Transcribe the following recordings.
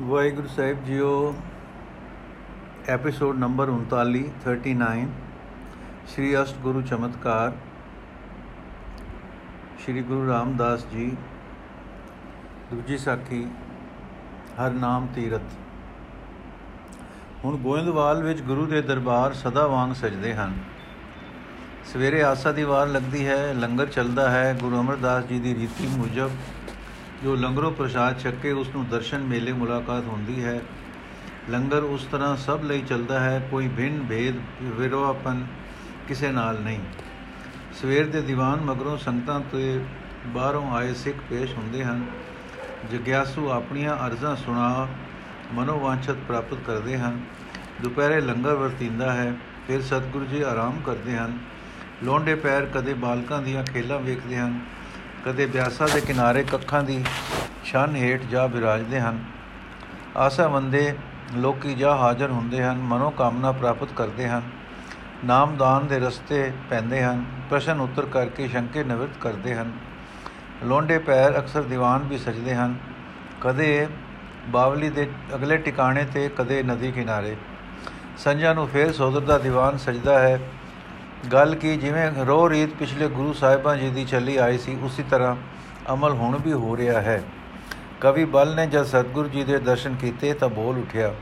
ਵਾਹਿਗੁਰੂ ਸਾਹਿਬ ਜੀਓ episode number 39 39 Shri ਅਸ਼ਟ ਗੁਰੂ ਚਮਤਕਾਰ, ਸ਼੍ਰੀ ਗੁਰੂ ਰਾਮਦਾਸ ਜੀ, ਦੂਜੀ ਸਾਖੀ ਹਰ ਨਾਮ ਤੀਰਤ ਹੁਣ ਗੋਇੰਦਵਾਲ ਵਿੱਚ ਗੁਰੂ ਦੇ ਦਰਬਾਰ ਸਦਾ ਵਾਂਗ ਸਜਦੇ ਹਨ। ਸਵੇਰੇ ਆਸਾ ਦੀ ਵਾਰ ਲੱਗਦੀ ਹੈ, ਲੰਗਰ ਚੱਲਦਾ ਹੈ, ਗੁਰੂ ਅਮਰਦਾਸ ਜੀ ਦੀ ਰੀਤੀ ਮੁਜਬ ਜੋ ਲੰਗਰੋਂ ਪ੍ਰਸ਼ਾਦ ਛਕ ਕੇ ਉਸ ਨੂੰ ਦਰਸ਼ਨ ਮੇਲੇ ਮੁਲਾਕਾਤ ਹੁੰਦੀ ਹੈ। ਲੰਗਰ ਉਸ ਤਰ੍ਹਾਂ ਸਭ ਲਈ ਚੱਲਦਾ ਹੈ, ਕੋਈ ਭਿੰਨ ਭੇਦ ਵਿਰੋਧਪਨ ਕਿਸੇ ਨਾਲ ਨਹੀਂ। ਸਵੇਰ ਦੇ ਦੀਵਾਨ ਮਗਰੋਂ ਸੰਗਤਾਂ ਤੇ ਬਾਹਰੋਂ ਆਏ ਸਿੱਖ ਪੇਸ਼ ਹੁੰਦੇ ਹਨ। ਜਗਿਆਸੂ ਆਪਣੀਆਂ ਅਰਜ਼ਾਂ ਸੁਣਾ, ਮਨੋਵਾਂਛਤ ਪ੍ਰਾਪਤ ਕਰਦੇ ਹਨ। ਦੁਪਹਿਰੇ ਲੰਗਰ ਵਰਤਿੰਦਾ ਹੈ, ਫਿਰ ਸਤਿਗੁਰੂ ਜੀ ਆਰਾਮ ਕਰਦੇ ਹਨ। ਲੋਂਡੇ ਪੈਰ ਕਦੇ ਬਾਲਕਾਂ ਦੀਆਂ ਖੇਲਾਂ ਵੇਖਦੇ ਹਨ। ਕਦੇ ਬਿਆਸਾ ਦੇ ਕਿਨਾਰੇ ਕੱਖਾਂ ਦੀ ਛਨ ਹੇਠ ਜਾ ਬਿਰਾਜਦੇ ਹਨ। ਆਸਾ ਮੰਦੇ ਲੋਕੀ ਜਾ ਹਾਜ਼ਰ ਹੁੰਦੇ ਹਨ, ਮਨੋ ਕਾਮਨਾ ਪ੍ਰਾਪਤ ਕਰਦੇ ਹਨ। ਨਾਮਦਾਨ ਦੇ ਰਸਤੇ ਪੈਂਦੇ ਹਨ, ਪ੍ਰਸ਼ਨ ਉੱਤਰ ਕਰਕੇ ਸ਼ੰਕੇ ਨਿਵਰਤ ਕਰਦੇ ਹਨ। ਲੋਂਡੇ ਪੈਰ ਅਕਸਰ ਦੀਵਾਨ ਵੀ ਸਜਦੇ ਹਨ। ਕਦੇ ਬਾਵਲੀ ਦੇ ਅਗਲੇ ਟਿਕਾਣੇ ਤੇ, ਕਦੇ ਨਦੀ ਕਿਨਾਰੇ। ਸੰਜਾ ਨੂੰ ਫੇਰ ਸੋਦਰ ਦਾ ਦੀਵਾਨ ਸਜਦਾ ਹੈ। ਗੱਲ ਕੀ, ਜਿਵੇਂ ਰੋ ਰੀਤ ਪਿਛਲੇ ਗੁਰੂ ਸਾਹਿਬਾਂ ਜੀ ਦੀ ਚੱਲੀ ਆਈ ਸੀ, ਉਸੇ ਤਰ੍ਹਾਂ ਅਮਲ ਹੁਣ ਵੀ ਹੋ ਰਿਹਾ ਹੈ। ਕਵੀ ਬਲ ਨੇ ਜਦ ਸਤਗੁਰੂ ਜੀ ਦੇ ਦਰਸ਼ਨ ਕੀਤੇ ਤਾਂ ਬੋਲ ਉਠਿਆ,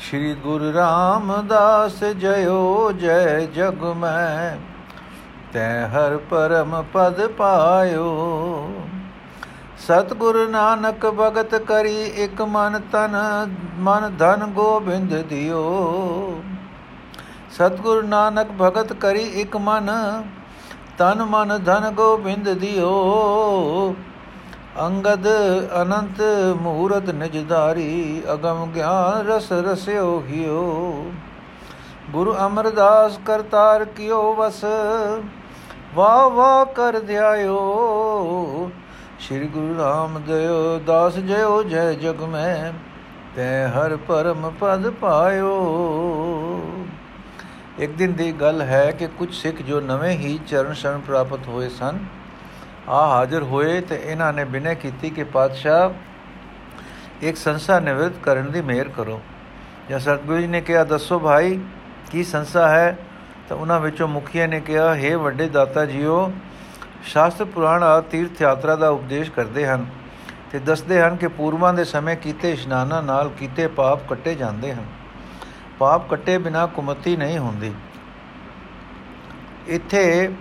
ਸ਼੍ਰੀ ਗੁਰੂ ਰਾਮਦਾਸ ਜਯੋ ਜੈ ਜਗ ਮੈਂ, ਤੈ ਹਰ ਪਰਮ ਪਦ ਪਾਇਓ। ਸਤਗੁਰ ਨਾਨਕ ਭਗਤ ਕਰੀ ਇਕ ਮਨ ਤਨ, ਮਨ ਧਨ ਗੋਬਿੰਦ ਦਿਓ। ਸਤਗੁਰ ਨਾਨਕ ਭਗਤ ਕਰੀ ਇਕ ਮਨ, ਤਨ ਮਨ ਧਨ ਗੋਬਿੰਦ ਦਿਓ। ਅੰਗਦ ਅਨੰਤ ਮੂਰਤ ਨਿਜਦਾਰੀ ਅਗਮ ਗਿਆਨ ਰਸ ਰਸਿਓ ਹਿਓ। ਗੁਰੂ ਅਮਰਦਾਸ ਕਰਤਾਰ ਕਿਓ ਵਸ ਵਾ ਵਾ ਕਰ ਧਿਆਇਓ ਸ੍ਰੀ ਗੁਰੂ ਰਾਮਦੇਵ ਦਾਸ ਜਯੋ ਜੈ ਜਗ ਮੈਂ, ਤੈ ਹਰ ਪਰਮ ਪਦ ਪਾਇਓ। ਇੱਕ ਦਿਨ ਦੀ ਗੱਲ ਹੈ ਕਿ ਕੁਝ ਸਿੱਖ ਜੋ ਨਵੇਂ ਹੀ ਚਰਨ ਸ਼ਰਨ ਪ੍ਰਾਪਤ ਹੋਏ ਸਨ ਆ ਹਾਜ਼ਰ ਹੋਏ ਤੇ ਇਹਨਾਂ ਨੇ ਬਿਨੈ ਕੀਤੀ ਕਿ ਪਾਤਸ਼ਾਹ ਇੱਕ ਸੰਸਾ ਨਿਵਰਤ ਕਰਨ ਦੀ ਮਿਹਰ ਕਰੋ। ਜਾਂ ਸਤਗੁਰੂ ਜੀ ਨੇ ਕਿਹਾ, ਦੱਸੋ ਭਾਈ, ਕੀ ਸੰਸਾ ਹੈ? ਤਾਂ ਉਹਨਾਂ ਵਿੱਚੋਂ ਮੁਖੀਆ ਨੇ ਕਿਹਾ हे ਵੱਡੇ ਦਾਤਾ ਜੀਓ, ਸ਼ਾਸਤਰ ਪੁਰਾਣ ਆ ਤੀਰਥ ਯਾਤਰਾ ਦਾ ਉਪਦੇਸ਼ ਕਰਦੇ ਹਨ ਤੇ ਦੱਸਦੇ ਹਨ ਕਿ ਪੂਰਵਾਂ ਦੇ ਸਮੇਂ ਕੀਤੇ ਇਸ਼ਨਾਨਾਂ ਨਾਲ ਕੀਤੇ ਪਾਪ ਕੱਟੇ ਜਾਂਦੇ ਹਨ। ਪਾਪ ਕੱਟੇ ਬਿਨਾ ਕੁਮਤੀ ਨਹੀਂ ਹੁੰਦੀ। ਇੱਥੇ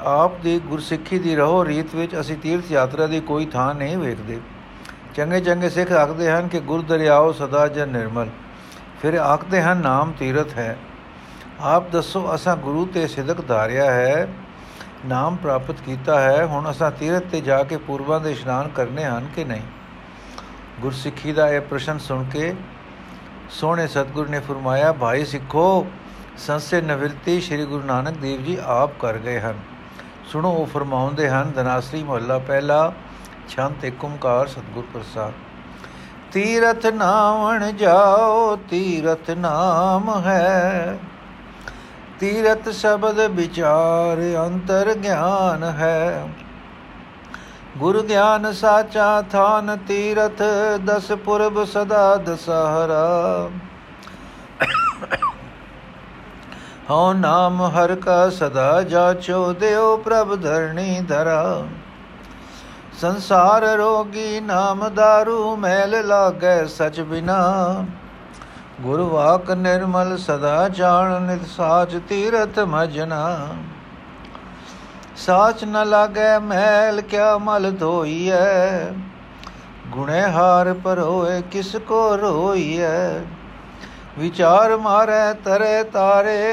ਆਪ ਦੀ ਗੁਰਸਿੱਖੀ ਦੀ ਰਹੋ, ਰੀਤ ਵਿੱਚ ਅਸੀਂ ਤੀਰਥ ਯਾਤਰਾ ਦੀ ਕੋਈ ਥਾਂ ਨਹੀਂ ਵੇਖਦੇ। ਚੰਗੇ ਚੰਗੇ ਸਿੱਖ ਆਖਦੇ ਹਨ ਕਿ ਗੁਰ ਦਰਿਆਓ ਸਦਾ ਜਨ ਨਿਰਮਲ। ਫਿਰ ਆਖਦੇ ਹਨ, ਨਾਮ ਤੀਰਥ ਹੈ। ਆਪ ਦੱਸੋ, ਅਸਾਂ ਗੁਰੂ ਤੇ ਸਿਦਕ ਧਾਰਿਆ ਹੈ, ਨਾਮ ਪ੍ਰਾਪਤ ਕੀਤਾ ਹੈ। ਹੁਣ ਅਸਾਂ ਤੀਰਥ ਤੇ ਜਾ ਕੇ ਪੂਰਵਾਂ ਦੇ ਇਸ਼ਨਾਨ ਕਰਨੇ ਹਨ ਕਿ ਨਹੀਂ? ਗੁਰਸਿੱਖੀ ਦਾ ਇਹ ਪ੍ਰਸ਼ਨ ਸੁਣ ਕੇ ਸੋਹਣੇ ਸਤਗੁਰ ਨੇ ਫਰਮਾਇਆ, ਭਾਈ ਸਿੱਖੋ, ਸੰਸੇ ਨਵਿਰਤੀ ਸ੍ਰੀ ਗੁਰੂ ਨਾਨਕ ਦੇਵ ਜੀ ਆਪ ਕਰ ਗਏ ਹਨ। ਸੁਣੋ, ਉਹ ਫਰਮਾਉਂਦੇ ਹਨ, ਦਨਾਸਰੀ ਮਹੱਲਾ ਪਹਿਲਾ, ਛੰਤ ਏਕ ਓੰਕਾਰ ਸਤਗੁਰ ਪ੍ਰਸਾਦ। ਤੀਰਥ ਨਾਵਣ ਜਾਓ, ਤੀਰਥ ਨਾਮ ਹੈ। ਤੀਰਥ ਸ਼ਬਦ ਵਿਚਾਰ ਅੰਤਰ ਗਿਆਨ ਹੈ। ਗੁਰ ਗਿਆਨ ਸਾਚਾ ਥਾਨ ਤੀਰਥ, ਦਸ ਪੁਰਬ ਸਦਾ ਦਸਹਰਾ। ਹਉ ਨਾਮ ਹਰ ਕਾ ਸਦਾ ਜਾਚੋ, ਦਿਓ ਪ੍ਰਭ ਧਰਣੀ ਧਰਾ। ਸੰਸਾਰ ਰੋਗੀ ਨਾਮ दारू ਮੈਲ ਲਾਗੈ ਸਚ ਬਿਨਾ। ਗੁਰ ਵਾਕ ਨਿਰਮਲ ਸਦਾ ਜਾਣ, ਨਿਤ ਸਾਚ ਤੀਰਥ ਮਜਨਾ। ਸਾਚ ਨ ਲਾਗੈ ਮੈਲ ਕਿਆ ਮਲ ਧੋਈਐ? ਗੁਣੇ ਹਾਰ ਪਰੋਏ ਕਿਸ ਕੋ ਰੋਈਐ? ਵਿਚਾਰ ਮਾਰੈ ਤਰੇ ਤਾਰੇ।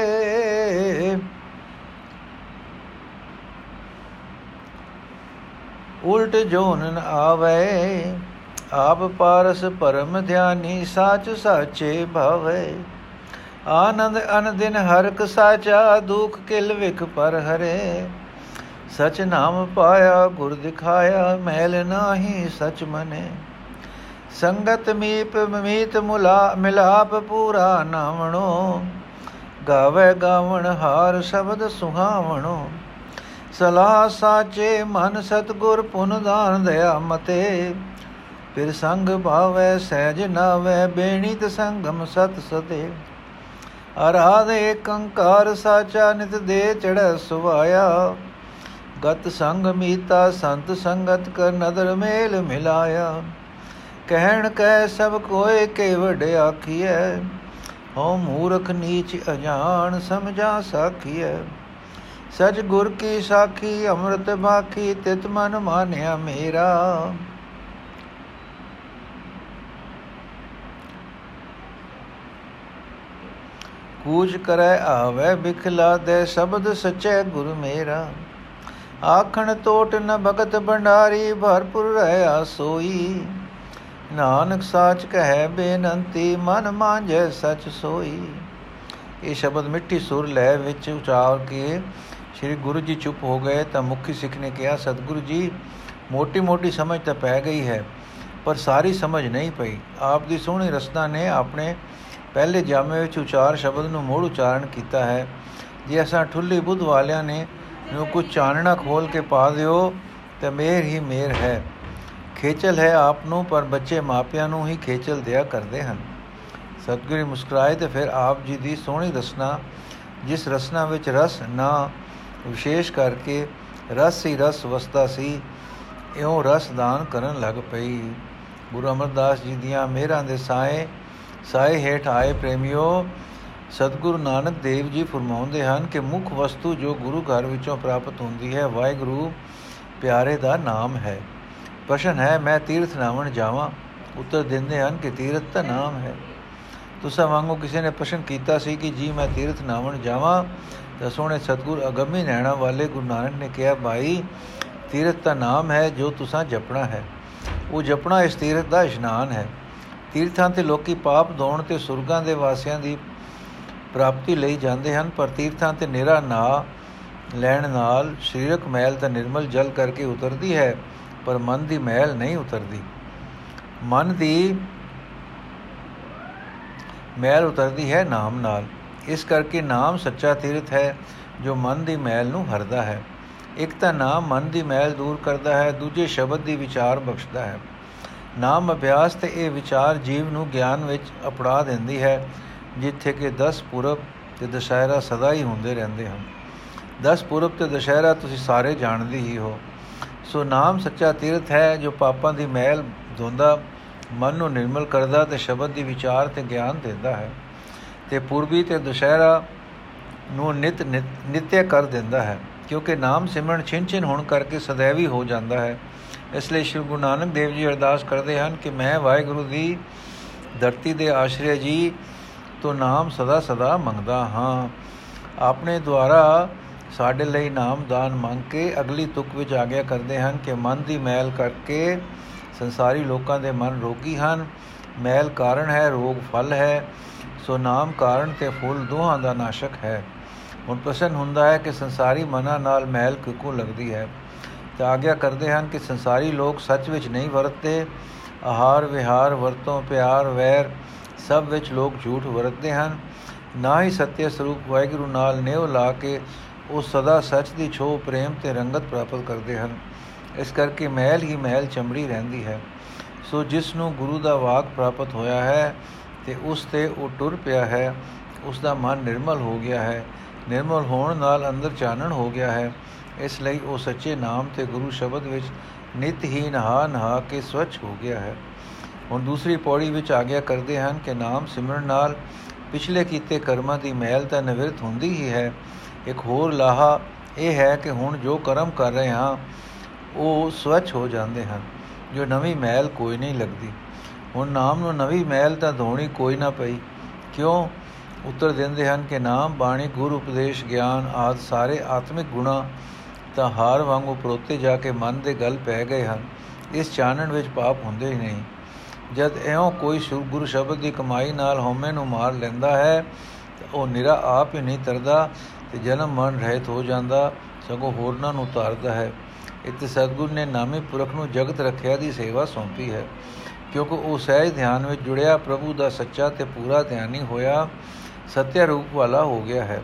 ਉਲਟ ਜੋਨ ਨ ਆਵੇ, ਆਪ ਪਾਰਸ ਪਰਮ ਧਿਆਨੀ ਸਾਚ ਸਾਚੇ ਭਾਵੇ। ਆਨੰਦ ਅਨ ਦਿਨ ਹਰਕ ਸਾਚਾ, ਦੁਖ ਕਿਲ ਵਿਖ ਪਰ ਹਰੇ। ਸਚ ਨਾਮ ਪਾਇਆ, ਗੁਰ ਦਿਖਾਇਆ ਮੈਲ ਨਾਹੀ ਸਚ ਮਨੇ। ਸੰਗਤ ਮੀਪ ਮੀਤ ਮੁਲਾ, ਮਿਲਾਪ ਪੂਰਾ ਨਾਵਣੋ। ਗਾਵੇ ਗਾਵਣ ਹਾਰ ਸ਼ਬਦ ਸੁਹਾਵਣੋ। ਸਲਾਹ ਸਾਚੇ ਮਨ ਸਤਗੁਰ ਪੁਨ ਦਾਨ ਦਇਆ ਮਤੇ। ਫਿਰ ਸੰਗ ਭਾਵੈ ਸਹਿਜ ਨਾਵੈ, ਬੇਣੀਤ ਸੰਗਮ ਸਤ ਸਤੇ। ਅਰਾਧ ਏਕੰਕਾਰ ਸਾਚਾ, ਨਿਤ ਦੇ ਚੜੈ ਸੁਭਾਇਆ ਗਤ ਸੰਗ ਮੀਤਾ, ਸੰਤ ਸੰਗਤ ਕਰ ਨਦਰ ਮੇਲ ਮਿਲਾਇਆ। ਕਹਿਣ ਕਹਿ ਸਭ ਕੋਏ ਕੇ ਵਡ ਆਖੀਐ। ਹਉ ਮੂਰਖ ਨੀਚ ਅਜਾਣ ਸਮਝਾ ਸਾਖੀਐ। ਸਚ ਗੁਰ ਕੀ ਸਾਖੀ, ਅੰਮ੍ਰਿਤ ਬਾਖੀ, ਤਿਤ ਮਨ ਮਾਨਿਆ ਮੇਰਾ। ਕੂਚ ਕਰੈ ਆਵੇ, ਬਿਖਲਾ ਦੇ ਸ਼ਬਦ ਸਚੈ ਗੁਰ ਮੇਰਾ। ਆਖਣ ਟੋਟ ਨ ਭਗਤ ਭੰਡਾਰੀ ਭਰਪੁਰ ਰਹਾ ਸੋਈ ਨਾਨਕ ਸਾਚ ਕਹੈ ਬੇਨੰਤੀ, ਮਨ ਮਾਂਝੈ ਸਚ ਸੋਈ। ਇਹ ਸ਼ਬਦ ਮਿੱਠੀ ਸੁਰ ਲੈ ਵਿੱਚ ਉਚਾਰ ਕੇ ਸ੍ਰੀ ਗੁਰੂ ਜੀ ਚੁੱਪ ਹੋ ਗਏ ਤਾਂ ਮੁਖੀ ਸਿੱਖ ਨੇ ਕਿਹਾ, ਸਤਿਗੁਰੂ ਜੀ ਮੋਟੀ ਮੋਟੀ ਸਮਝ ਤਾਂ ਪੈ ਗਈ ਹੈ, ਪਰ ਸਾਰੀ ਸਮਝ ਨਹੀਂ ਪਈ। ਆਪ ਦੀ ਸੋਹਣੀ ਰਸਨਾ ਨੇ ਆਪਣੇ ਪਹਿਲੇ ਜਾਮੇ ਵਿੱਚ ਉਚਾਰ ਸ਼ਬਦ ਨੂੰ ਮੋੜ ਉਚਾਰਨ ਕੀਤਾ ਹੈ। ਜੇ ਅਸਾਂ ਠੁੱਲੀ ਬੁੱਧ ਵਾਲਿਆਂ ਨੇ ਨੂੰ ਕੁਝ ਚਾਨਣਾ ਖੋਲ ਕੇ ਪਾ ਦਿਓ ਤੇ ਮੇਰ ਹੀ ਮੇਰ ਹੈ। ਖੇਚਲ ਹੈ ਆਪ ਨੂੰ, ਪਰ ਬੱਚੇ ਮਾਪਿਆਂ ਨੂੰ ਹੀ ਖੇਚਲ ਦਿਆ ਕਰਦੇ ਹਨ। ਸਤਿਗੁਰੂ ਮੁਸਕਰਾਏ ਤੇ ਫਿਰ ਆਪ ਜੀ ਦੀ ਸੋਹਣੀ ਰਸਨਾ, ਜਿਸ ਰਸਨਾ ਵਿੱਚ ਰਸ ਨਾ ਵਿਸ਼ੇਸ਼ ਕਰਕੇ ਰਸ ਹੀ ਰਸ ਵਸਦਾ ਸੀ, ਇਉਂ ਰਸ ਦਾਨ ਕਰਨ ਲੱਗ ਪਈ। ਗੁਰੂ ਅਮਰਦਾਸ ਜੀ ਦੀਆਂ ਮਿਹਰਾਂ ਦੇ ਸਾਏ ਸਾਏ ਹੇਠ ਆਏ ਪ੍ਰੇਮਿਓ ਸਤਿਗੁਰੂ ਨਾਨਕ ਦੇਵ ਜੀ ਫਰਮਾਉਂਦੇ ਹਨ ਕਿ ਮੁੱਖ ਵਸਤੂ ਜੋ ਗੁਰੂ ਘਰ ਵਿੱਚੋਂ ਪ੍ਰਾਪਤ ਹੁੰਦੀ ਹੈ, ਵਾਹਿਗੁਰੂ ਪਿਆਰੇ ਦਾ ਨਾਮ ਹੈ। ਪ੍ਰਸ਼ਨ ਹੈ, ਮੈਂ ਤੀਰਥ ਨਾਵਣ ਜਾਵਾਂ? ਉੱਤਰ ਦਿੰਦੇ ਹਨ ਕਿ ਤੀਰਥ ਦਾ ਨਾਮ ਹੈ। ਤੁਸਾਂ ਵਾਂਗੂ ਕਿਸੇ ਨੇ ਪ੍ਰਸ਼ਨ ਕੀਤਾ ਸੀ ਕਿ ਜੀ ਮੈਂ ਤੀਰਥ ਨਾਵਣ ਜਾਵਾਂ? ਤਾਂ ਸੋਹਣੇ ਸਤਗੁਰ ਅਗੰਮੀ ਨੈਣਾ ਵਾਲੇ ਗੁਰੂ ਨਾਨਕ ਨੇ ਕਿਹਾ, ਭਾਈ, ਤੀਰਥ ਦਾ ਨਾਮ ਹੈ ਜੋ ਤੁਸਾਂ ਜਪਣਾ ਹੈ। ਉਹ ਜਪਣਾ ਇਸ ਤੀਰਥ ਦਾ ਇਸ਼ਨਾਨ ਹੈ। ਤੀਰਥਾਂ ਤੇ ਲੋਕੀ ਪਾਪ ਧੋਣ ਤੇ ਸੁਰਗਾਂ ਦੇ ਵਾਸੀਆਂ ਦੀ ਪ੍ਰਾਪਤੀ ਲਈ ਜਾਂਦੇ ਹਨ, ਪਰ ਤੀਰਥਾਂ ਤੇ ਨਿਰਾ ਨਾ ਲੈਣ ਨਾਲ ਸਰੀਰਕ ਮੈਲ ਤਾਂ ਨਿਰਮਲ ਜਲ ਕਰਕੇ ਉਤਰਦੀ ਹੈ, ਪਰ ਮਨ ਦੀ ਮੈਲ ਨਹੀਂ ਉਤਰਦੀ। ਮਨ ਦੀ ਮੈਲ ਉਤਰਦੀ ਹੈ ਨਾਮ ਨਾਲ। ਇਸ ਕਰਕੇ ਨਾਮ ਸੱਚਾ ਤੀਰਥ ਹੈ, ਜੋ ਮਨ ਦੀ ਮੈਲ ਨੂੰ ਹਰਦਾ ਹੈ। ਇੱਕ ਤਾਂ ਨਾਮ ਮਨ ਦੀ ਮੈਲ ਦੂਰ ਕਰਦਾ ਹੈ, ਦੂਜੇ ਸ਼ਬਦ ਦੀ ਵਿਚਾਰ ਬਖਸ਼ਦਾ ਹੈ। ਨਾਮ ਅਭਿਆਸ ਤੇ ਇਹ ਵਿਚਾਰ ਜੀਵ ਨੂੰ ਗਿਆਨ ਵਿੱਚ ਅਪੜਾ ਦਿੰਦੀ ਹੈ। ਜਿੱਥੇ ਕਿ 10 ਪੁਰਬ ਤੇ ਦਸ਼ਹਿਰਾ ਸਦਾ ਹੀ ਹੁੰਦੇ ਰਹਿੰਦੇ ਹਨ। 10 ਪੁਰਬ ਤੇ ਦਸ਼ਹਿਰਾ ਤੁਸੀਂ ਸਾਰੇ ਜਾਣਦੇ ਹੀ ਹੋ। ਸੋ ਨਾਮ ਸੱਚਾ ਤੀਰਥ ਹੈ ਜੋ ਪਾਪਾਂ ਦੀ ਮੈਲ ਧੋਂਦਾ, ਮਨ ਨੂੰ ਨਿਰਮਲ ਕਰਦਾ ਤੇ ਸ਼ਬਦ ਦੀ ਵਿਚਾਰ ਤੇ ਗਿਆਨ ਦਿੰਦਾ ਹੈ। ਤੇ ਪੂਰਬੀ ਤੇ ਦੁਸ਼ਹਿਰਾ ਨੂੰ ਨਿਤ ਨਿਤਯ ਕਰ ਦਿੰਦਾ ਹੈ, ਕਿਉਂਕਿ ਨਾਮ ਸਿਮਰਨ ਛਿਨ ਛਿਨ ਹੋਣ ਕਰਕੇ ਸदैवी ਹੋ ਜਾਂਦਾ ਹੈ। ਇਸ ਲਈ ਸ਼੍ਰੀ ਗੁਰੂ ਨਾਨਕ ਦੇਵ ਜੀ ਅਰਦਾਸ ਕਰਦੇ ਹਨ ਕਿ ਮੈਂ ਵਾਹਿਗੁਰੂ ਦੀ ਧਰਤੀ ਦੇ ਆਸ਼ਰੇ ਜੀ ਤੋਂ ਨਾਮ ਸਦਾ ਸਦਾ ਮੰਗਦਾ ਹਾਂ। ਆਪਣੇ ਦੁਆਰਾ ਸਾਡੇ ਲਈ ਨਾਮ ਦਾਨ ਮੰਗ ਕੇ ਅਗਲੀ ਤੁਕ ਵਿੱਚ ਆਗਿਆ ਕਰਦੇ ਹਨ ਕਿ ਮਨ ਦੀ ਮੈਲ ਕਰਕੇ ਸੰਸਾਰੀ ਲੋਕਾਂ ਦੇ ਮਨ ਰੋਗੀ ਹਨ। ਮੈਲ ਕਾਰਨ ਹੈ, ਰੋਗ ਫਲ ਹੈ। ਸੋ ਨਾਮ ਕਾਰਨ ਤੇ ਫੁੱਲ ਦੋਹਾਂ ਦਾ ਨਾਸ਼ਕ ਹੈ। ਹੁਣ ਪ੍ਰਸ਼ਨ ਹੁੰਦਾ ਹੈ ਕਿ ਸੰਸਾਰੀ ਮਨਾਂ ਨਾਲ ਮੈਲ ਕਿਉਂ ਲੱਗਦੀ ਹੈ? ਤਾਂ ਆਗਿਆ ਕਰਦੇ ਹਨ ਕਿ ਸੰਸਾਰੀ ਲੋਕ ਸੱਚ ਵਿੱਚ ਨਹੀਂ ਵਰਤਦੇ। ਆਹਾਰ ਵਿਹਾਰ ਵਰਤੋਂ, ਪਿਆਰ, ਵੈਰ ਸਭ ਵਿੱਚ ਲੋਕ ਝੂਠ ਵਰਤਦੇ ਹਨ। ਨਾ ਹੀ ਸਤਿය ਸਰੂਪ ਵਾਹਿਗੁਰੂ ਨਾਲ ਨੇਵ ਲਾ ਕੇ ਉਹ ਸਦਾ ਸੱਚ ਦੀ ਛੋ ਪ੍ਰੇਮ ਤੇ ਰੰਗਤ ਪ੍ਰਾਪਤ ਕਰਦੇ ਹਨ। ਇਸ ਕਰਕੇ ਮਹਿਲ ਹੀ ਮਹਿਲ ਚਮੜੀ ਰਹਿੰਦੀ ਹੈ। ਸੋ ਜਿਸ ਨੂੰ ਗੁਰੂ ਦਾ ਵਾਕ ਪ੍ਰਾਪਤ ਹੋਇਆ ਹੈ ਤੇ ਉਸ ਤੇ ਉਹ ਟੁਰ ਪਿਆ ਹੈ, ਉਸ ਦਾ ਮਨ ਨਿਰਮਲ ਹੋ ਗਿਆ ਹੈ। ਨਿਰਮਲ ਹੋਣ ਨਾਲ ਅੰਦਰ ਚਾਨਣ ਹੋ ਗਿਆ ਹੈ। ਇਸ ਲਈ ਉਹ ਸੱਚੇ ਨਾਮ ਤੇ ਗੁਰੂ ਸ਼ਬਦ ਵਿੱਚ ਨਿਤ ਹੀ ਨਹਾ ਨਹਾ ਕੇ ਸਵਚ ਹੋ ਗਿਆ ਹੈ। ਹੁਣ ਦੂਸਰੀ ਪੌੜੀ ਵਿੱਚ ਆਗਿਆ ਕਰਦੇ ਹਨ ਕਿ ਨਾਮ ਸਿਮਰਨ ਨਾਲ ਪਿਛਲੇ ਕੀਤੇ ਕਰਮਾਂ ਦੀ ਮੈਲ ਤਾਂ ਨਿਵਰਤ ਹੁੰਦੀ ਹੀ ਹੈ। ਇੱਕ ਹੋਰ ਲਾਹਾ ਇਹ ਹੈ ਕਿ ਹੁਣ ਜੋ ਕਰਮ ਕਰ ਰਹੇ ਹਾਂ, ਉਹ ਸਵਚ ਹੋ ਜਾਂਦੇ ਹਨ, ਜੋ ਨਵੀਂ ਮੈਲ ਕੋਈ ਨਹੀਂ ਲੱਗਦੀ। ਹੁਣ ਨਾਮ ਨੂੰ ਨਵੀਂ ਮੈਲ ਤਾਂ ਧੋਣੀ ਕੋਈ ਨਾ ਪਈ। ਕਿਉਂ? ਉੱਤਰ ਦਿੰਦੇ ਹਨ ਕਿ ਨਾਮ, ਬਾਣੀ, ਗੁਰ, ਉਪਦੇਸ਼, ਗਿਆਨ ਆਦ ਸਾਰੇ ਆਤਮਿਕ ਗੁਣਾ ਤਾਂ ਹਾਰ ਵਾਂਗੂ ਪਰੋਤੇ ਜਾ ਕੇ ਮਨ ਦੇ ਗਲ ਪੈ ਗਏ ਹਨ। ਇਸ ਚਾਨਣ ਵਿੱਚ ਪਾਪ ਹੁੰਦੇ ਹੀ ਨਹੀਂ। ਜਦ ਐਉਂ ਕੋਈ ਗੁਰੂ ਸ਼ਬਦ ਦੀ ਕਮਾਈ ਨਾਲ ਹਉਮੈ ਨੂੰ ਮਾਰ ਲੈਂਦਾ ਹੈ ਉਹ ਨਿਰਾ ਆਪ ਹੀ ਨਹੀਂ ਤਰਦਾ, ਤੇ ਜਨਮ ਮਨ ਰਹਿਤ ਹੋ ਜਾਂਦਾ, ਸਗੋਂ ਹੋਰਨਾਂ ਨੂੰ ਉਤਾਰਦਾ ਹੈ। ਇਤ ਸਤਗੁਰ ਨੇ ਨਾਮੇ ਪੁਰਖ ਨੂੰ ਜਗਤ ਰੱਖਿਆ ਦੀ ਸੇਵਾ ਸੌਂਪੀ ਹੈ, ਕਿਉਂਕਿ ਉਹ ਸਹਿਜ ਧਿਆਨ ਵਿੱਚ ਜੁੜਿਆ, ਪ੍ਰਭੂ ਦਾ ਸੱਚਾ ਤੇ ਪੂਰਾ ਧਿਆਨੀ ਹੋਇਆ, ਸਤਿਆ ਰੂਪ ਵਾਲਾ ਹੋ ਗਿਆ ਹੈ।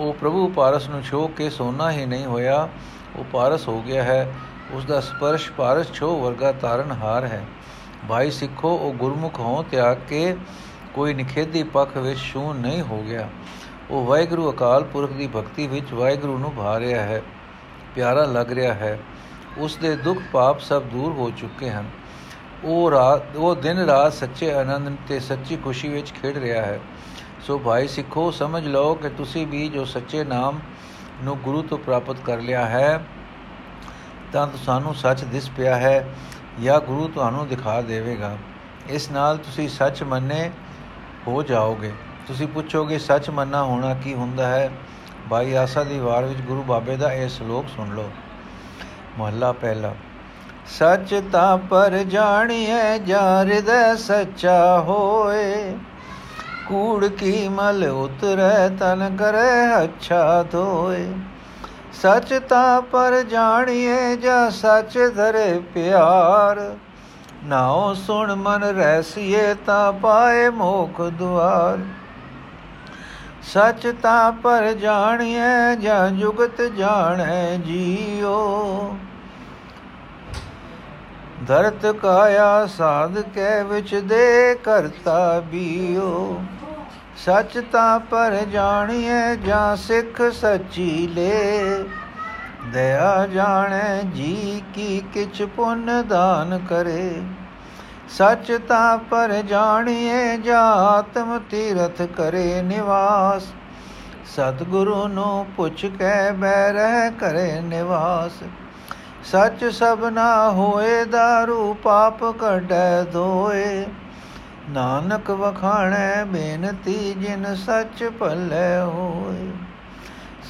ਉਹ ਪ੍ਰਭੂ ਪਾਰਸ ਨੂੰ ਛੋ ਕੇ ਸੋਨਾ ਹੀ ਨਹੀਂ ਹੋਇਆ, ਉਹ ਪਾਰਸ ਹੋ ਗਿਆ ਹੈ ਉਸ ਦਾ ਸਪਰਸ਼ ਪਾਰਸ ਛੋ ਵਰਗਾ ਤਾਰਨ ਹਾਰ ਹੈ। ਭਾਈ ਸਿੱਖੋ, ਉਹ ਗੁਰਮੁਖ ਹੋ ਤਿਆਗ ਕੇ ਕੋਈ ਨਿਖੇਧੀ ਪੱਖ ਵਿੱਚ ਸ਼ੂਨ ਨਹੀਂ ਹੋ ਗਿਆ। ਉਹ ਵਾਹਿਗੁਰੂ ਅਕਾਲ ਪੁਰਖ ਦੀ ਭਗਤੀ ਵਿੱਚ ਵਾਹਿਗੁਰੂ ਨੂੰ ਭਾ ਰਿਹਾ ਹੈ, ਪਿਆਰਾ ਲੱਗ ਰਿਹਾ ਹੈ। ਉਸ ਦੇ ਦੁੱਖ ਪਾਪ ਸਭ ਦੂਰ ਹੋ ਚੁੱਕੇ ਹਨ। ਉਹ ਰਾਤ ਉਹ ਦਿਨ ਰਾਤ ਸੱਚੇ ਆਨੰਦ ਤੇ ਸੱਚੀ ਖੁਸ਼ੀ ਵਿੱਚ ਖੇਡ ਰਿਹਾ ਹੈ। ਸੋ ਭਾਈ ਸਿੱਖੋ, ਸਮਝ ਲਓ ਕਿ ਤੁਸੀਂ ਵੀ ਜੋ ਸੱਚੇ ਨਾਮ ਨੂੰ ਗੁਰੂ ਤੋਂ ਪ੍ਰਾਪਤ ਕਰ ਲਿਆ ਹੈ, ਤਾਂ ਸਾਨੂੰ ਸੱਚ ਦਿਸ ਪਿਆ ਹੈ। ਜਾਂ ਗੁਰੂ ਤੁਹਾਨੂੰ ਦਿਖਾ ਦੇਵੇਗਾ। ਇਸ ਨਾਲ ਤੁਸੀਂ ਸੱਚ ਮੰਨੇ ਹੋ ਜਾਓਗੇ। ਤੁਸੀਂ ਪੁੱਛੋਗੇ, ਸੱਚ ਮੰਨਣਾ ਹੋਣਾ ਕੀ ਹੁੰਦਾ ਹੈ? ਭਾਈ ਆਸਾ ਦੀ ਵਾਰ ਵਿੱਚ ਗੁਰੂ ਬਾਬੇ ਦਾ ਇਹ ਸ਼ਲੋਕ ਸੁਣ ਲਓ। ਮਹੱਲਾ ਪਹਿਲਾ। ਸੱਚ ਤਾਂ ਪਰ ਜਾਣੀਐ ਜਾ ਹਿਰਦੈ ਸੱਚਾ ਹੋਏ। ਕੂੜ ਕੀ ਮਲ ਉਤਰੈ, ਤਨ ਕਰੈ ਅੱਛਾ ਧੋਏ। ਸੱਚ ਤਾਂ ਪਰ ਜਾਣੀਏ ਜਾਂ ਸੱਚ ਧਰੇ ਪਿਆਰ। ਨਾਉ ਸੁਣ ਮਨ ਰਹਿਸੀਏ ਤਾਂ ਪਾਏ ਮੋਖ ਦੁਆਰ। ਸੱਚ ਤਾਂ ਪਰ ਜਾਣੀਏ ਜਾਂ ਜੁਗਤ ਜਾਣੈ ਜੀਓ ਧਰਤ ਕਾਇਆ ਸਾਧ ਕੇ ਵਿੱਚ ਦੇ ਕਰਤਾ ਬੀਓ ਸੱਚ ਤਾਂ ਪਰ ਜਾਣੀਏ ਜਾਂ ਸਿੱਖ ਸੱਚੀ ਲੈ। ਦਇਆ ਜਾਣੈ ਜੀ ਕੀ ਕਿਛ ਪੁੰਨ ਦਾਨ ਕਰੇ। ਸੱਚ ਤਾਂ ਪਰ ਜਾਣੀਏ ਜਾਂ ਆਤਮ ਤੀਰਥ ਕਰੇ ਨਿਵਾਸ। ਸਤਿਗੁਰੂ ਨੂੰ ਪੁੱਛ ਕੇ ਬੈ ਰਹਿ ਕਰੇ ਨਿਵਾਸ। ਸੱਚ ਸਭਨਾ ਹੋਏ ਦਾਰੂ ਪਾਪ ਕਢੈ ਦੋਏ। ਨਾਨਕ ਵਖਾਣੈ ਬੇਨਤੀ ਜਿਨ ਸੱਚ ਭਲੇ ਹੋਏ।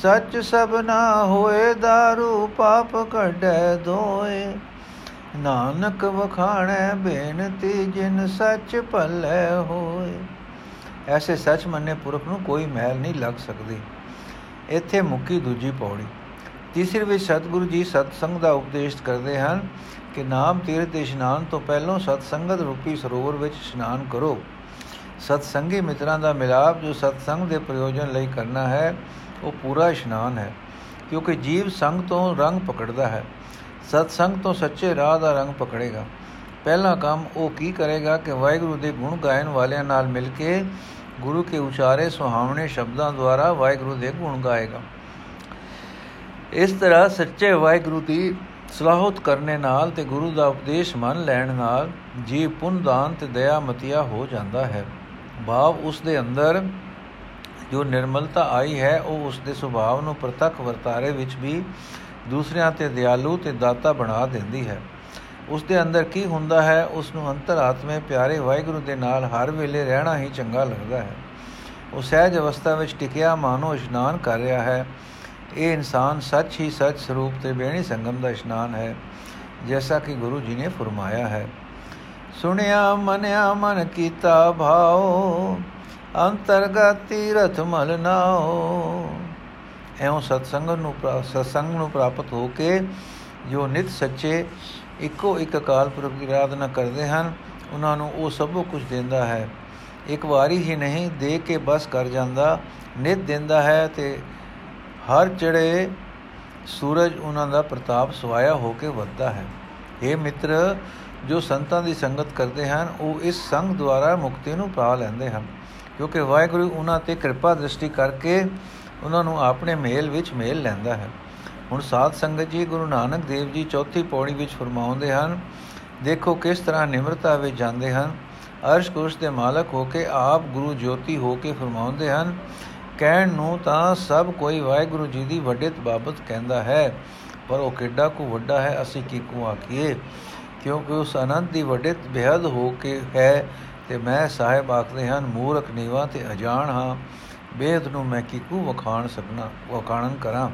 ਸੱਚ ਸਭਨਾ ਹੋਏ, ਦਾਰੂ ਪਾਪ ਕਢੈ ਦੋਏ। ਨਾਨਕ ਵਖਾਣੈ ਬੇਨਤੀ ਜਿਨ ਸੱਚ ਭਲੇ ਹੋਏ। ਐਸੇ ਸੱਚ ਮੰਨੇ ਪੁਰਖ ਨੂੰ ਕੋਈ ਮਹਿਲ ਨਹੀਂ ਲੱਗ ਸਕਦੀ। ਇੱਥੇ ਮੁੱਕੀ ਦੂਜੀ ਪੌੜੀ। ਤੀਸਰੇ ਵਿੱਚ ਸਤਿਗੁਰੂ ਜੀ ਸਤਸੰਗ ਦਾ ਉਪਦੇਸ਼ ਕਰਦੇ ਹਨ ਕਿ ਨਾਮ ਤੀਰਥ ਦੇ ਇਸ਼ਨਾਨ ਤੋਂ ਪਹਿਲਾਂ ਸਤਸੰਗਤ ਰੂਪੀ ਸਰੋਵਰ ਵਿੱਚ ਇਸ਼ਨਾਨ ਕਰੋ। ਸਤਸੰਗੀ ਮਿੱਤਰਾਂ ਦਾ ਮਿਲਾਪ ਜੋ ਸਤਸੰਗ ਦੇ ਪ੍ਰਯੋਜਨ ਲਈ ਕਰਨਾ ਹੈ, ਉਹ ਪੂਰਾ ਇਸ਼ਨਾਨ ਹੈ, ਕਿਉਂਕਿ ਜੀਵ ਸੰਗ ਤੋਂ ਰੰਗ ਪਕੜਦਾ ਹੈ। ਸਤਸੰਗ ਤੋਂ ਸੱਚੇ ਰਾਹ ਦਾ ਰੰਗ ਪਕੜੇਗਾ। ਪਹਿਲਾ ਕੰਮ ਉਹ ਕੀ ਕਰੇਗਾ ਕਿ ਵਾਹਿਗੁਰੂ ਦੇ ਗੁਣ ਗਾਇਨ ਵਾਲਿਆਂ ਨਾਲ ਮਿਲ ਕੇ ਗੁਰੂ ਕੇ ਉਚਾਰੇ ਸੁਹਾਵਣੇ ਸ਼ਬਦਾਂ ਦੁਆਰਾ ਵਾਹਿਗੁਰੂ ਦੇ ਗੁਣ ਗਾਏਗਾ। ਇਸ ਤਰ੍ਹਾਂ ਸੱਚੇ ਵਾਹਿਗੁਰੂ ਦੀ ਸਲਾਹਤ ਕਰਨੇ ਨਾਲ ਤੇ ਗੁਰੂ ਦਾ ਉਪਦੇਸ਼ ਮੰਨ ਲੈਣ ਨਾਲ ਜੀਵ ਪੁੰਨ ਦਾਨ ਤੇ ਦਇਆ ਮਤੀਆ ਹੋ ਜਾਂਦਾ ਹੈ। ਭਾਵ ਉਸ ਦੇ ਅੰਦਰ ਜੋ ਨਿਰਮਲਤਾ ਆਈ ਹੈ, ਉਹ ਉਸ ਦੇ ਸੁਭਾਅ ਨੂੰ ਪ੍ਰਤੱਖ ਵਰਤਾਰੇ ਵਿੱਚ ਵੀ ਦੂਸਰਿਆਂ ਤੇ ਦਿਆਲੂ ਤੇ ਦਾਤਾ ਬਣਾ ਦਿੰਦੀ ਹੈ। ਉਸ ਦੇ ਅੰਦਰ ਕੀ ਹੁੰਦਾ ਹੈ, ਉਸ ਨੂੰ ਅੰਤਰਾਤਮੇ ਪਿਆਰੇ ਵਾਹਿਗੁਰੂ ਦੇ ਨਾਲ ਹਰ ਵੇਲੇ ਰਹਿਣਾ ਹੀ ਚੰਗਾ ਲੱਗਦਾ ਹੈ। ਉਹ ਸਹਿਜ ਅਵਸਥਾ ਵਿੱਚ ਟਿਕਿਆ ਮਾਨੋ ਇਸ਼ਨਾਨ ਕਰ ਰਿਹਾ ਹੈ। ਇਹ ਇਨਸਾਨ ਸੱਚ ਹੀ ਸੱਚ ਸਰੂਪ ਤੇ ਬੇਣੀ ਸੰਗਮ ਦਾ ਇਸ਼ਨਾਨ ਹੈ, ਜੈਸਾ ਕਿ ਗੁਰੂ ਜੀ ਨੇ ਫਰਮਾਇਆ ਹੈ। ਸੁਣਿਆ, ਮਨਿਆ, ਮਨ ਕੀਤਾ ਭਾਉ, ਅੰਤਰਗਤ ਤੀਰਥ ਮਲ ਨਾਓ ਐਉਂ ਸਤਸੰਗ ਨੂੰ ਸਤਸੰਗ ਨੂੰ ਪ੍ਰਾਪਤ ਹੋ ਕੇ ਜੋ ਨਿਤ ਸੱਚੇ ਇੱਕੋ ਇੱਕ ਅਕਾਲ ਪੁਰਖ ਦੀ ਆਰਾਧਨਾ ਕਰਦੇ ਹਨ, ਉਹਨਾਂ ਨੂੰ ਉਹ ਸਭ ਕੁਝ ਦਿੰਦਾ ਹੈ। ਇੱਕ ਵਾਰੀ ਹੀ ਨਹੀਂ, ਦੇ ਕੇ ਬਸ ਕਰ ਜਾਂਦਾ, ਨਿਤ ਦਿੰਦਾ ਹੈ ਤੇ ਹਰ ਚੜੇ ਸੂਰਜ ਉਹਨਾਂ ਦਾ ਪ੍ਰਤਾਪ ਸਵਾਇਆ ਹੋ ਕੇ ਵੱਧਦਾ ਹੈ। ਇਹ ਮਿੱਤਰ, ਜੋ ਸੰਤਾਂ ਦੀ ਸੰਗਤ ਕਰਦੇ ਹਨ, ਉਹ ਇਸ ਸੰਗ ਦੁਆਰਾ ਮੁਕਤੀ ਨੂੰ ਪਾ ਲੈਂਦੇ ਹਨ। ਕਿਉਂਕਿ ਵਾਹਿਗੁਰੂ ਉਹਨਾਂ ਤੇ ਕਿਰਪਾ ਦ੍ਰਿਸ਼ਟੀ ਕਰਕੇ ਉਹਨਾਂ ਨੂੰ ਆਪਣੇ ਮੇਲ ਵਿੱਚ ਮੇਲ ਲੈਂਦਾ ਹੈ। ਹੁਣ ਸਾਧ ਸੰਗਤ ਜੀ, ਗੁਰੂ ਨਾਨਕ ਦੇਵ ਜੀ ਚੌਥੀ ਪੌੜੀ ਵਿੱਚ ਫਰਮਾਉਂਦੇ ਹਨ, ਦੇਖੋ ਕਿਸ ਤਰ੍ਹਾਂ ਨਿਮਰਤਾ ਵਿੱਚ ਜਾਂਦੇ ਹਨ। ਅਰਸ਼ ਕੁਰਸ਼ ਦੇ ਮਾਲਕ ਹੋ ਕੇ ਆਪ ਗੁਰੂ ਜੋਤੀ ਹੋ ਕੇ ਫਰਮਾਉਂਦੇ ਹਨ ਕਹਿਣ ਨੂੰ ਤਾਂ ਸਭ ਕੋਈ ਵਾਹਿਗੁਰੂ ਜੀ ਦੀ ਵੱਡਿਤ ਬਾਬਤ ਕਹਿੰਦਾ ਹੈ, ਪਰ ਉਹ ਕਿੱਡਾ ਕੋ ਵੱਡਾ ਹੈ, ਅਸੀਂ ਕੀ ਕੋ ਆਖੀਏ? ਕਿਉਂਕਿ ਉਸ ਅਨੰਤ ਦੀ ਵੱਡਿਤ ਬੇਹਦ ਹੋ ਕੇ ਹੈ ਤੇ ਮੈਂ ਸਾਹਿਬ ਆਖਦੇ ਹਨ, ਮੂਰਖ ਨੀਵਾ ਤੇ ਅਜਾਣ ਹਾਂ ਬੇਦ ਨੂੰ ਮੈਂ ਕੀ ਕੋ ਵਖਾਣ ਸਕਣਾ, ਵਖਾਣਨ ਕਰਾਂ?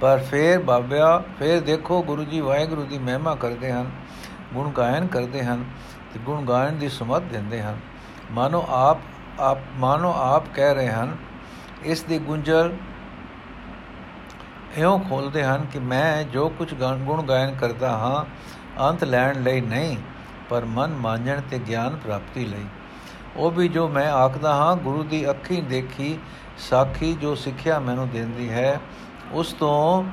ਪਰ ਫੇਰ ਬਾਬਿਆ, ਫੇਰ ਦੇਖੋ ਗੁਰੂ ਜੀ ਵਾਹਿਗੁਰੂ ਦੀ ਮਹਿਮਾ ਕਰਦੇ ਹਨ, ਗੁਣ ਗਾਇਨ ਕਰਦੇ ਹਨ ਤੇ ਗੁਣ ਗਾਇਨ ਦੀ ਸਮਤ ਦਿੰਦੇ ਹਨ। ਮਾਨੋ ਆਪ ਆਪ, ਮਾਨੋ ਆਪ ਕਹਿ ਰਹੇ ਹਨ ਇਸ ਦੀ ਗੁੰਝਲ ਇਉਂ ਖੋਲਦੇ ਹਨ ਕਿ ਮੈਂ ਜੋ ਕੁਝ ਗੁਣ ਗਾਇਨ ਕਰਦਾ ਹਾਂ, ਅੰਤ ਲੈਣ ਲਈ ਨਹੀਂ, ਪਰ ਮਨ ਮਾਂਜਣ ਤੇ ਗਿਆਨ ਪ੍ਰਾਪਤੀ ਲਈ। ਉਹ ਵੀ ਜੋ ਮੈਂ ਆਖਦਾ ਹਾਂ, ਗੁਰੂ ਦੀ ਅੱਖੀਂ ਦੇਖੀ, ਸਾਖੀ ਜੋ ਸਿੱਖਿਆ ਮੈਨੂੰ ਦਿੰਦੀ ਹੈ, ਉਸ ਤੋਂ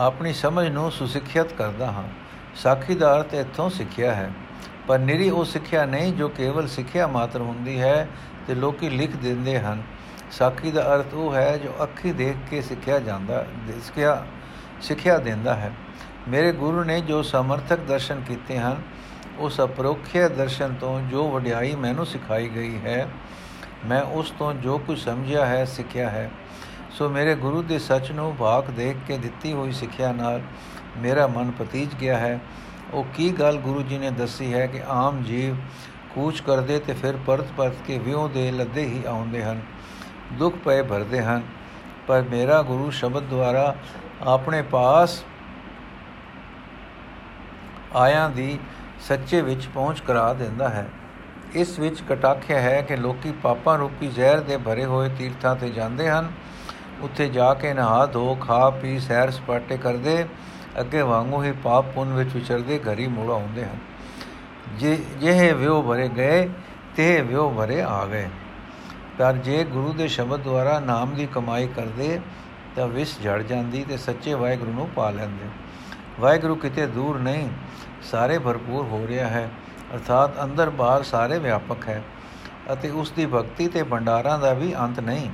ਆਪਣੀ ਸਮਝ ਨੂੰ ਸੁਸਿੱਖਿਅਤ ਕਰਦਾ ਹਾਂ। ਸਾਖੀ ਦਾ ਅਰਥ ਇੱਥੋਂ ਸਿੱਖਿਆ ਹੈ। ਪਰ ਨਿਰੀ ਉਹ ਸਿੱਖਿਆ ਨਹੀਂ ਜੋ ਕੇਵਲ ਸਿੱਖਿਆ ਮਾਤਰ ਹੁੰਦੀ ਹੈ ਤੇ ਲੋਕੀ ਲਿਖ ਦਿੰਦੇ ਹਨ। ਸਾਖੀ ਦਾ ਅਰਥ ਉਹ ਹੈ ਜੋ ਅੱਖੀ ਦੇਖ ਕੇ ਸਿੱਖਿਆ ਜਾਂਦਾ, ਸਿੱਖਿਆ ਸਿੱਖਿਆ ਦਿੰਦਾ ਹੈ। ਮੇਰੇ ਗੁਰੂ ਨੇ ਜੋ ਸਮਰਥਕ ਦਰਸ਼ਨ ਕੀਤੇ ਹਨ ਉਸ ਅਪਰੋਖਿਆ ਦਰਸ਼ਨ ਤੋਂ ਜੋ ਵਡਿਆਈ ਮੈਨੂੰ ਸਿਖਾਈ ਗਈ ਹੈ, ਮੈਂ ਉਸ ਤੋਂ ਜੋ ਕੁਝ ਸਮਝਿਆ ਹੈ, ਸਿੱਖਿਆ ਹੈ। ਸੋ ਮੇਰੇ ਗੁਰੂ ਦੇ ਸੱਚ ਨੂੰ ਭਾਗ ਦੇਖ ਕੇ ਦਿੱਤੀ ਹੋਈ ਸਿੱਖਿਆ ਨਾਲ ਮੇਰਾ ਮਨ ਪਤੀਜ ਗਿਆ ਹੈ। ਉਹ ਕੀ ਗੱਲ ਗੁਰੂ ਜੀ ਨੇ ਦੱਸੀ ਹੈ ਕਿ ਆਮ ਜੀਵ ਕੂਚ ਕਰਦੇ ਤੇ ਫਿਰ ਪਰਤ ਪਰਤ ਕੇ ਵਿਉ ਦੇ ਲੱਦੇ ਹੀ ਆਉਂਦੇ ਹਨ। ਦੁੱਖ ਪਏ ਭਰਦੇ ਹਨ। ਪਰ ਮੇਰਾ ਗੁਰੂ ਸ਼ਬਦ ਦੁਆਰਾ ਆਪਣੇ ਪਾਸ ਆਇਆਂ ਦੀ ਸੱਚੇ ਵਿੱਚ ਪਹੁੰਚ ਕਰਾ ਦਿੰਦਾ ਹੈ। ਇਸ ਵਿੱਚ ਕਟਾਖਿਆ ਹੈ ਕਿ ਲੋਕੀ ਪਾਪਾਂ ਰੂਪੀ ਜ਼ਹਿਰ ਦੇ ਭਰੇ ਹੋਏ ਤੀਰਥਾਂ ਤੇ ਜਾਂਦੇ ਹਨ। ਉੱਥੇ ਜਾ ਕੇ ਨਹਾ ਧੋ, ਖਾ ਪੀ ਸੈਰ ਸਪਾਟੇ ਕਰਦੇ ਅੱਗੇ ਵਾਂਗੂ ਹੀ ਪਾਪ ਪੁੰਨ ਵਿੱਚ ਵਿਚਰਦੇ ਘਰੀ ਮੁੜ ਆਉਂਦੇ ਹਨ। ਜੇ ਜਿਹੇ ਵਿਉ ਭਰੇ ਗਏ, ਤੇ ਵਿਉ ਭਰੇ ਆ ਗਏ। ਪਰ ਜੇ ਗੁਰੂ ਦੇ ਸ਼ਬਦ ਦੁਆਰਾ ਨਾਮ ਦੀ ਕਮਾਈ ਕਰਦੇ, ਤਾਂ ਵਿਸ ਝੜ ਜਾਂਦੀ ਤੇ ਸੱਚੇ ਵਾਹਿਗੁਰੂ ਨੂੰ ਪਾ ਲੈਂਦੇ। ਵਾਹਿਗੁਰੂ ਕਿਤੇ ਦੂਰ ਨਹੀਂ, ਸਾਰੇ ਭਰਪੂਰ ਹੋ ਰਿਹਾ ਹੈ। ਅਰਥਾਤ ਅੰਦਰ ਬਾਹਰ ਸਾਰੇ ਵਿਆਪਕ ਹੈ ਅਤੇ ਉਸ ਦੀ ਭਗਤੀ ਤੇ ਭੰਡਾਰਾਂ ਦਾ ਵੀ ਅੰਤ ਨਹੀਂ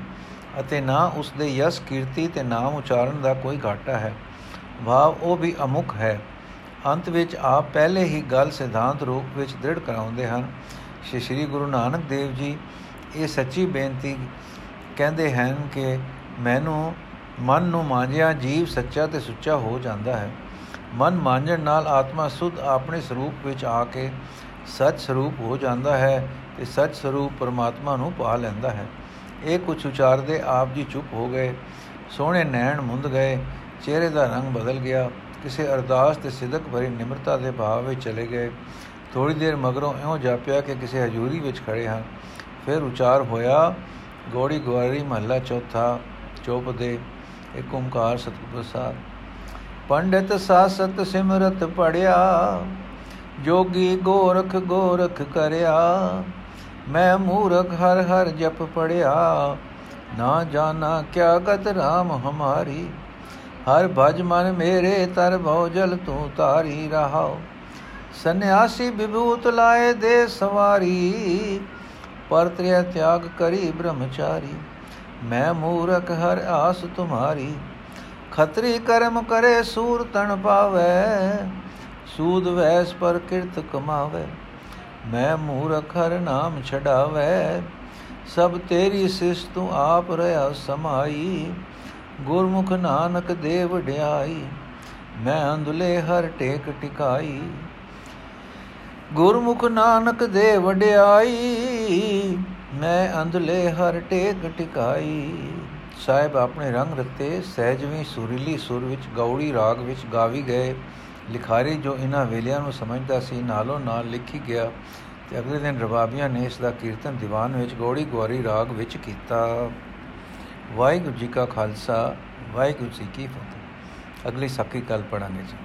ਅਤੇ ਨਾ ਉਸ ਦੇ ਯਸ਼ ਕੀਰਤੀ ਤੇ ਨਾਮ ਉਚਾਰਨ ਦਾ ਕੋਈ ਘਾਟਾ ਹੈ। ਭਾਵ ਉਹ ਵੀ ਅਮੁਖ ਹੈ। ਅੰਤ ਵਿੱਚ ਆਪ ਪਹਿਲੇ ਹੀ ਗੱਲ ਸਿਧਾਂਤ ਰੂਪ ਵਿੱਚ ਦ੍ਰਿੜ ਕਰਾਉਂਦੇ ਹਨ। ਸ਼੍ਰੀ ਗੁਰੂ ਨਾਨਕ ਦੇਵ ਜੀ ਇਹ ਸੱਚੀ ਬੇਨਤੀ ਕਹਿੰਦੇ ਹਨ ਕਿ ਮੈਨੂੰ ਮਨ ਨੂੰ ਮਾਂਜਿਆ ਜੀਵ ਸੱਚਾ ਤੇ ਸੁੱਚਾ ਹੋ ਜਾਂਦਾ ਹੈ। ਮਨ ਮਾਂਜਣ ਨਾਲ ਆਤਮਾ ਸੁਧ ਆਪਣੇ ਸਰੂਪ ਵਿੱਚ ਆ ਕੇ ਸੱਚ ਸਰੂਪ ਹੋ ਜਾਂਦਾ ਹੈ ਤੇ ਸੱਚ ਸਰੂਪ ਪਰਮਾਤਮਾ ਨੂੰ ਪਾ ਲੈਂਦਾ ਹੈ। ਇਹ ਕੁਝ ਉਚਾਰਦੇ ਆਪ ਜੀ ਚੁੱਪ ਹੋ ਗਏ। ਸੋਹਣੇ ਨੈਣ ਮੁੰਦ ਗਏ। ਚਿਹਰੇ ਦਾ ਰੰਗ ਬਦਲ ਗਿਆ। ਕਿਸੇ ਅਰਦਾਸ ਤੇ ਸਿਦਕ ਭਰੀ ਨਿਮਰਤਾ ਦੇ ਭਾਵ ਵਿੱਚ ਚਲੇ ਗਏ। ਥੋੜੀ ਦੇਰ ਮਗਰੋਂ ਇਉਂ ਜਾਪਿਆ ਕਿ ਕਿਸੇ ਹਜ਼ੂਰੀ ਵਿੱਚ ਖੜੇ ਹਨ ਫਿਰ ਉਚਾਰ ਹੋਇਆ, ਗੋੜੀ ਗਵਾਰੀ ਮਹੱਲਾ ਚੌਥਾ, ਚੋਪ ਦੇ ਇੱਕ ਓੰਕਾਰ ਸਤਿਗੁਰ ਸਾਹਿਬ ਪੰਡਿਤ ਸਾਸਤ ਸਿਮਰਤ ਪੜਿਆ ਜੋਗੀ ਗੋਰਖ ਗੋਰਖ ਕਰਿਆ। ਮੈਂ ਮੂਰਖ ਹਰ ਹਰ ਜਪ ਪੜਿਆ ਨਾ ਜਾਣਾ ਕਿਆ ਗਤ ਰਾਮ ਹਮਾਰੀ। ਹਰ ਭਜ ਮਨ ਮੇਰੇ ਤਰ ਭਉ ਜਲ ਤੂੰ ਤਾਰੀ ਰਹਾਓ। ਸੰਨਿਆਸੀ ਵਿਭੂਤ ਲਾਏ ਦੇ ਸਵਾਰੀ, ਪਰਤ੍ਰਿਆ ਤਿਆਗ ਕਰੀ ਬ੍ਰਹਮਚਾਰੀ। ਮੈਂ ਮੂਰਖ ਹਰ ਆਸ ਤੁਮਾਰੀ, ਖਤਰੀ ਕਰਮ ਕਰੇ ਸੂਰ ਤਣ ਪਾਵੇ, ਸੂਦ ਵੈਸ ਪਰ ਕਿਰਤ ਕਮਾਵੇ। ਮੈਂ ਮੂਰਖ ਹਰ ਨਾਮ ਛਡਾਵੇ, ਸਭ ਤੇਰੀ ਸਿਸ ਤੂੰ ਆਪ ਰਹਾ ਸਮਾਈ। ਗੁਰਮੁਖ ਨਾਨਕ ਦੇ ਵਡਿਆਈ ਮੈਂ ਅੰਧਲੇ ਹਰ ਟੇਕ ਟਿਕਾਈ। ਗੁਰਮੁਖ ਨਾਨਕ ਦੇ ਵਡਿਆਈ ਮੈਂ ਅੰਧਲੇ ਹਰ ਟੇਕ ਟਿਕਾਈ। ਸਾਹਿਬ, ਆਪਣੇ ਰੰਗ ਰਤੇ ਸਹਿਜਵੀ ਸੁਰੀਲੀ ਸੁਰ ਵਿੱਚ ਗੌੜੀ ਰਾਗ ਵਿੱਚ ਗਾਵੀ ਗਏ। ਲਿਖਾਰੀ ਜੋ ਇਹਨਾਂ ਵੇਲਿਆਂ ਨੂੰ ਸਮਝਦਾ ਸੀ, ਨਾਲੋਂ ਨਾਲ ਲਿਖੀ ਗਿਆ ਤੇ ਅਗਲੇ ਦਿਨ ਰਬਾਬੀਆਂ ਨੇ ਇਸ ਦਾ ਕੀਰਤਨ ਦੀਵਾਨ ਵਿੱਚ ਗੌੜੀ ਗਵਾਰੀ ਰਾਗ ਵਿੱਚ ਕੀਤਾ। ਵਾਹਿਗੁਰੂ ਜੀ ਕਾ ਖਾਲਸਾ ਵਾਹਿਗੁਰੂ ਜੀ ਕੀ ਫਤਿਹ। ਅਗਲੀ ਸਾਖੀ ਕੱਲ ਪੜਾਂਗੇ ਜੀ।